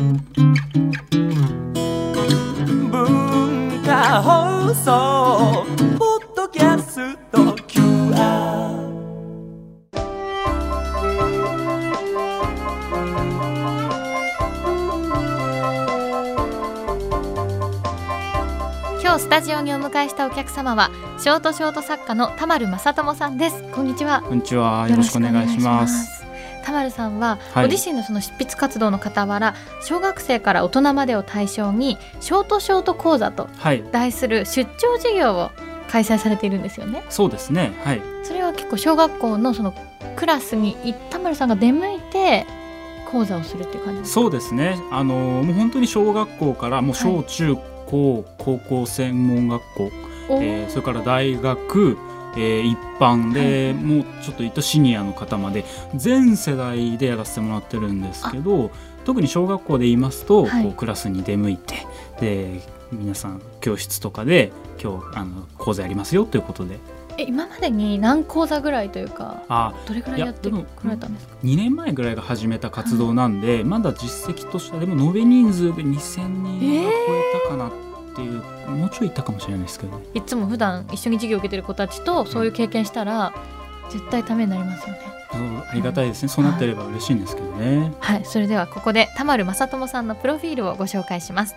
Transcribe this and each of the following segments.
文化放送ポッドキャスト QR 今日スタジオにお迎えしたお客様はショートショート作家の田丸正智さんですこんにちはこんにちは。よろしくお願いします。す田丸さんは、はい。ご自身のその執筆活動の傍ら小学生から大人までを対象にショートショート講座とはい、題する出張授業を開催されているんですよね。そうですね。はい、それは結構小学校のそのクラスにい田丸さんが出向いて講座をするっていう感じですか？そうですね。あのもう本当に小学校からもう小中高、高校専門学校、えーそれから大学、えー一般で、はいもうちょっと言ったシニアの方まで全世代でやらせてもらってるんですけど、特に小学校で言いますと、はい。こうクラスに出向いてで皆さん教室とかで今日あの講座やりますよということで、え今までに何講座ぐらいというかあどれぐらいやってこられたんですか？2年前ぐらいが始めた活動なんで、まだ実績としてはでも延べ人数で2,000人は超えたかなっていう、もうちょいいったかもしれないですけどね。いつも普段一緒に授業を受けてる子たちとそういう経験したら絶対ためになりますよね。ありがたいですね、そうなってれば嬉しいんですけどね。はい。それではここで田丸正智さんのプロフィールをご紹介します。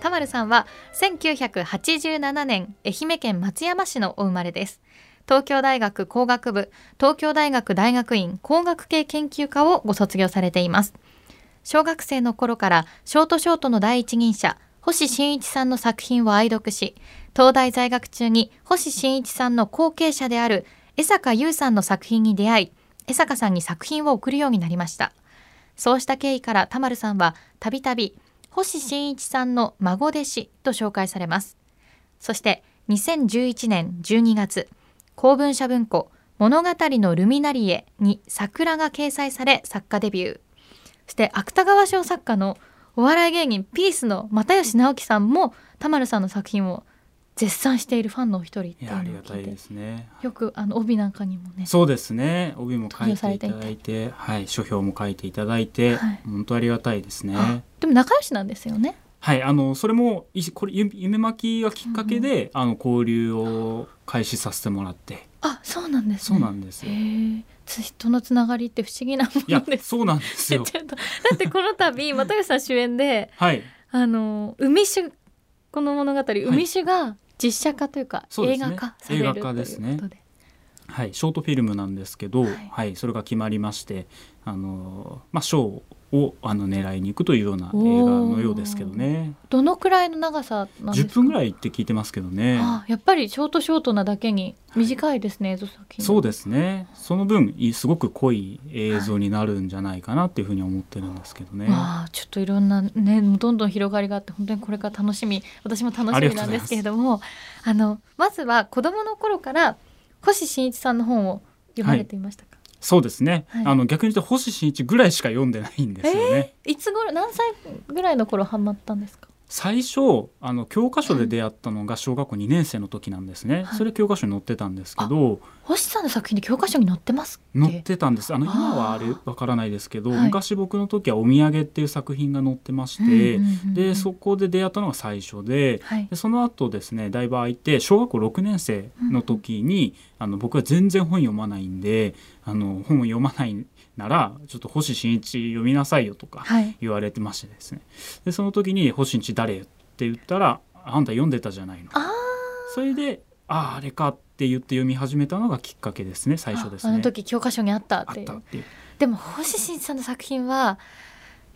田丸さんは1987年愛媛県松山市のお生まれです。東京大学工学部東京大学大学院工学系研究科をご卒業されています。小学生の頃からショートショートの第一人者星新一さんの作品を愛読し東大在学中に星新一さんの後継者である江坂優さんの作品に出会い江坂さんに作品を送るようになりました。そうした経緯から田丸さんはたびたび星新一さんの孫弟子と紹介されます。そして2011年12月公文社文庫物語のルミナリエに桜が掲載され作家デビュー。そして芥川賞作家のお笑い芸人ピースの又吉直樹さんも田丸さんの作品を絶賛しているファンのお一人っていうのを聞いてがたいですね。よくあの帯なんかにもねそうですね。帯も書いていただ採いて、はい、書評も書いていただいて、はい本当ありがたいですね。あでも仲良しなんですよねはい、あのそれもいこれゆ夢巻きがきっかけで、あの交流を開始させてもらって、あそうなんですそうねなんですよ。人のつながりって不思議なもやのです。そうなんですよ。だってこの度又吉さん主演ではい、あの海酒この物語海酒が実写化というか、映そうですね。画化されるねということではい、ショートフィルムなんですけど、ははいい、それが決まりまして、あのまあ賞をあの狙いに行くというような映画のようですけどね。どのくらいの長さなんですか？10分ぐらいって聞いてますけどね。あやっぱりショートショートなだけに短いですね、映像作品そうですね。その分いすごく濃い映像になるんじゃないかなっていうふうに思ってるんですけどね。わあちょっといろんなねどんどん広がりがあって本当にこれから楽しみ。私も楽しみなんですけれども。あのまずは子供の頃から星新一さんの本を読まれていましたか、そうですね。はいあの逆に言うと星新一ぐらいしか読んでないんですよね。い、つ頃何歳ぐらいの頃ハマったんですか？最初あの教科書で出会ったのが小学校2年生の時なんですね。はいそれ教科書に載ってたんですけど、星さんの作品で教科書に載ってます載ってたんです。あの今はあれわからないですけど、はい昔僕の時はお土産っていう作品が載ってまして、うんうんうんうんでそこで出会ったのが最初で。はいでその後ですねだいぶ空いて小学校6年生の時に、あの僕は全然本読まないんであの本を読まないならちょっと星新一読みなさいよとかはい。言われてましてですね。でその時に「星新一誰?」って言ったら「あんた読んでたじゃないの。あ」それで「あああれか」って言って読み始めたのがきっかけですね最初ですね。あの時教科書にあったあっていう。ったっていう。でも星新一さんの作品は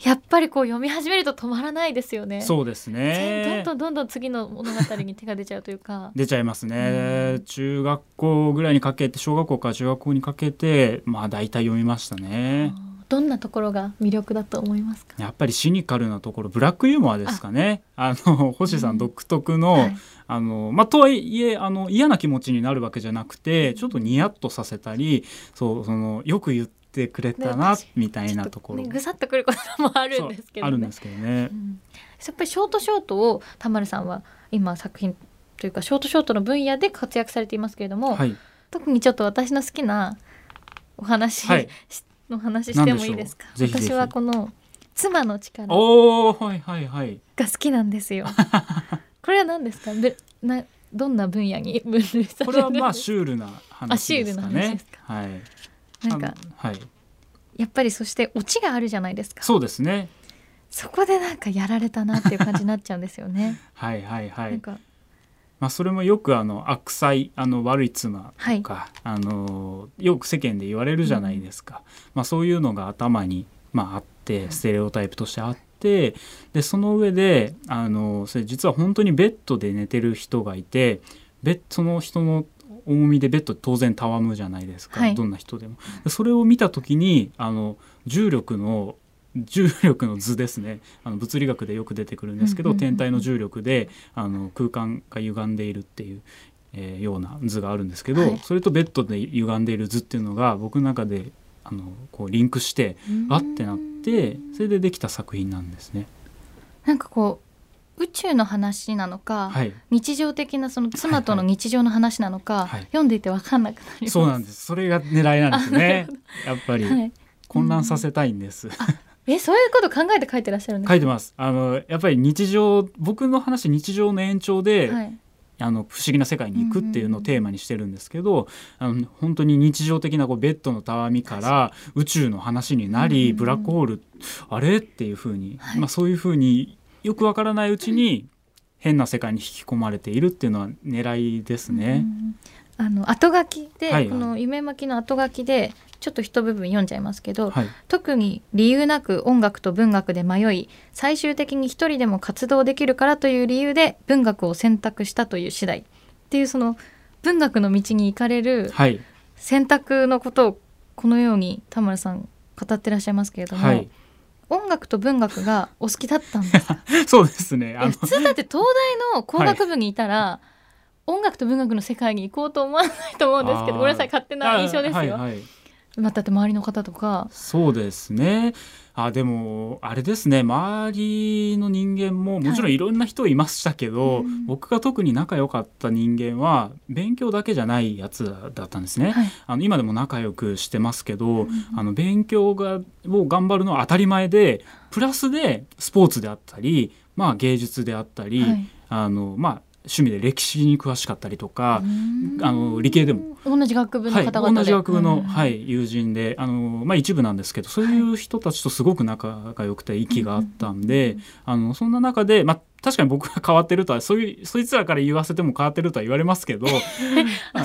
やっぱりこう読み始めると止まらないですよねそうですどんねどんどんどん次の物語に手が出ちゃうというか出ちゃいますね、うん中学校ぐらいにかけて小学校から中学校にかけてまあ大体読みましたね。どんなところが魅力だと思いますかやっぱりシニカルなところブラックユーモアですかねあの星さん独特の、はいあのまあ、とはいえあの嫌な気持ちになるわけじゃなくてちょっとニヤッとさせたりそうそのよく言ってくれたな、みたいなところ。ねぐさっとくることもあるんですけどね。あるんですけどね。う。ん。やっぱりショートショートを田丸さんは今作品というかショートショートの分野で活躍されていますけれども、はい、特にちょっと私の好きなお話、はい。しの話してもいいですか？私はこの妻の力おーはいはいはい。が好きなんですよ。これは何ですか？べなどんな分野に分類されるこれはまあシュールな話ですかあシュールな話でねすか。はいなんかはい。やっぱりそしてオチがあるじゃないですか。そうですね。そこでなんかやられたなっていう感じになっちゃうんですよね、はいはいはい。なんか。まあそれもよくあの悪妻あの悪い妻とか、あのよく世間で言われるじゃないですか、まあそういうのが頭にまああってステレオタイプとしてあってでその上であのそれ実は本当にベッドで寝てる人がいてベッその人の重みでベッド当然たわむじゃないですか、はい。どんな人でも。でそれを見た時にあの重力の重力の図ですね。あの物理学でよく出てくるんですけど、天体の重力であの空間が歪んでいるっていう、えーような図があるんですけど、はい。それとベッドで歪んでいる図っていうのが僕の中であのこうリンクしてあってなってそれでできた作品なんですね。なんかこう宇宙の話なのか、はい、日常的なその妻との日常の話なのか、はい。読んでいて分かんなくなります。そうなんです。それが狙いなんですね。やっぱり。はい、混乱させたいんです。えそういうこと考えて書いてらっしゃるんですか？書いてます。あのやっぱり日常僕の話日常の延長で、はい、あの不思議な世界に行くっていうのをテーマにしてるんですけど、あの本当に日常的なこうベッドのたわみから宇宙の話になり、うん。ブラックホールあれ？っていうふうに、はい。まあ、そういうふうによくわからないうちに変な世界に引き込まれているっていうのは狙いですね。うんあの後書きで、はいはい。この夢巻きの後書きでちょっと一部分読んじゃいますけど、はい、特に理由なく音楽と文学で迷い最終的に一人でも活動できるからという理由で文学を選択したという次第。っていうその文学の道に行かれるはい、選択のことをこのように田村さん語ってらっしゃいますけれども、はい、音楽と文学がお好きだったんですか？そうですね。普通だって東大の工学部にいたら、音楽と文学の世界に行こうと思わないと思うんですけどごめんなさい勝手な印象ですよ。はいはいまって周りの方とかそうですね。あでもあれですね。周りの人間ももちろんはいいろんな人いましたけど、うん。僕が特に仲良かった人間は勉強だけじゃないやつだったんですね。はい。あの今でも仲良くしてますけど、ん。あの勉強がを頑張るのは当たり前でプラスでスポーツであったり、まあ、芸術であったり、はい。あのまあ、趣味で歴史に詳しかったりとか、うん。あの理系でも。同じ学部のはい、方々で、同じ学部の、うん。はい、友人であの、まあ、一部なんですけどそういう人たちとすごく仲が良くて息があったんで、あのそんな中で、まあ、確かに僕が変わってるとはそういうそいつらから言わせても変わってるとは言われますけど、はい。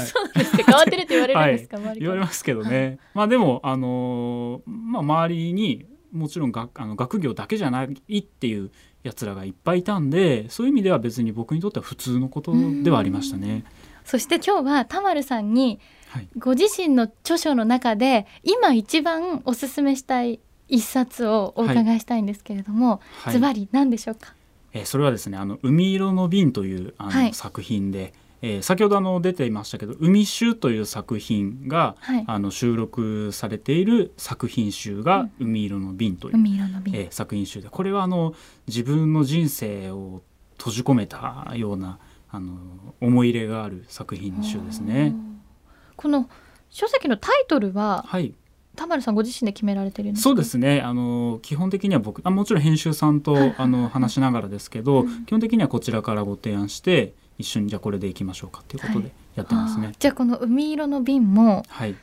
そうですね変わってるって言われるんですか、周りから。言われますけどね、まあでもあのーまあ、周りにもちろん学あの学業だけじゃないっていうやつらがいっぱいいたんでそういう意味では別に僕にとっては普通のことではありましたね。そして今日は田丸さんにはい、ご自身の著書の中で今一番おすすめしたい一冊をお伺いしたいんですけれども、はい。ズバリ何でしょうか？えーそれはですね「あの海色の瓶」というあの、はい。作品で、えー先ほどあの出ていましたけど「海集」という作品が、はい。あの収録されている作品集が「海色の瓶」という、海色の瓶、えー作品集でこれはあの自分の人生を閉じ込めたようなあの思い入れがある作品集ですね。この書籍のタイトルははい、田丸さんご自身で決められてるんですか？そうですね。あの基本的には僕あもちろん編集さんと、あの話しながらですけど、うん。基本的にはこちらからご提案して一緒にじゃあこれでいきましょうかっていうことでやってますね。あー。じゃあこの海色の瓶もはい、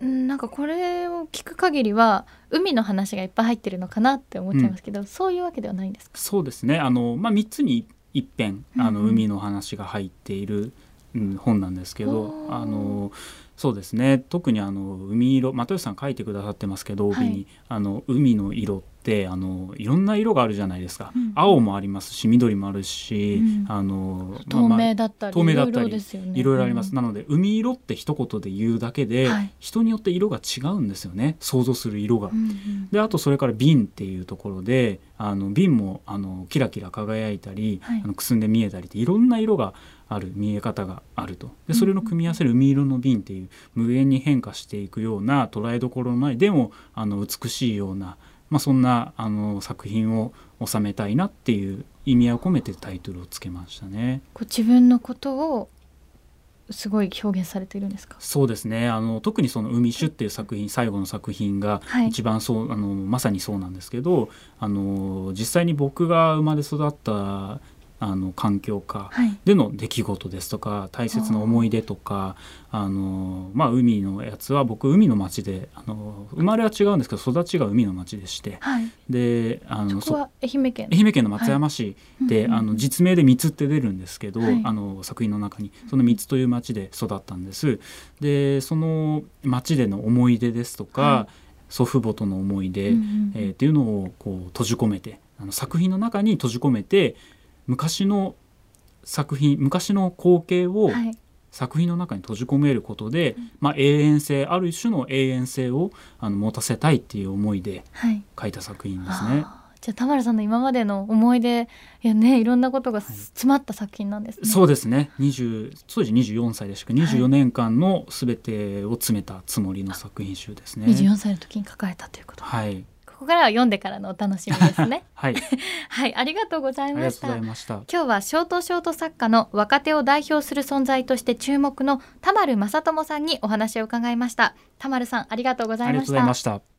うんなんかこれを聞く限りは海の話がいっぱい入ってるのかなって思っちゃいますけど、そういうわけではないんですか？そうですね。あの、まあ、3つに一遍あのうん。うん海の話が入っている、うん、本なんですけどあのそうですね。特にあの海色又吉さん書いてくださってますけど帯に、はいあの海の色ってあのいろんな色があるじゃないですか、うん。青もありますし緑もあるし、うん。あのまあ透まあ明だったり、透明だったりいろいろね。あります、うん。なので海色って一言で言うだけで、はい。人によって色が違うんですよね。想像する色が。うんうん。であとそれから瓶っていうところであの瓶もあのキラキラ輝いたり、はい。あのくすんで見えたりっていろんな色がある見え方があると。でそれの組み合わせる海色の瓶っていう無限に変化していくような捉えどころのないでもあの美しいような、まあ、そんなあの作品を収めたいなっていう意味合いを込めてタイトルをつけましたね。こう自分のことをすごい表現されているんですか？そうですね。あの特にその「海酒」っていう作品最後の作品が一番そう、はい、あのまさにそうなんですけどあの実際に僕が生まれ育ったあの環境下での出来事ですとか、はい、大切な思い出とかあの、まあ、海のやつは僕海の町であの生まれは違うんですけど育ちが海の町でして、はい、であのそこは愛媛県。愛媛県の松山市で、はい、あの実名で三つって出るんですけど、あの作品の中にその三つという町で育ったんです。でその町での思い出ですとか、祖父母との思い出、うんうん、えー、っていうのをこう閉じ込めてあの作品の中に閉じ込めて昔の作品昔の光景を作品の中に閉じ込めることで、はい、まあ、永遠性ある種の永遠性をあの持たせたいっていう思いで書いた作品ですね。はい、じゃあ田丸さんの今までの思い出やねいろんなことが詰まった作品なんです、ね。はい、そうですね。20当時24歳でしたけ？ど24年間のすべてを詰めたつもりの作品集ですね。24歳の時に書かれたということ。はいここからは読んでからのお楽しみですね。はい。はい、ありがとうございました。した今日はショートショート作家の若手を代表する存在として注目の田丸正智さんにお話を伺いました。田丸さん、ありがとうございました。ありがとうございました。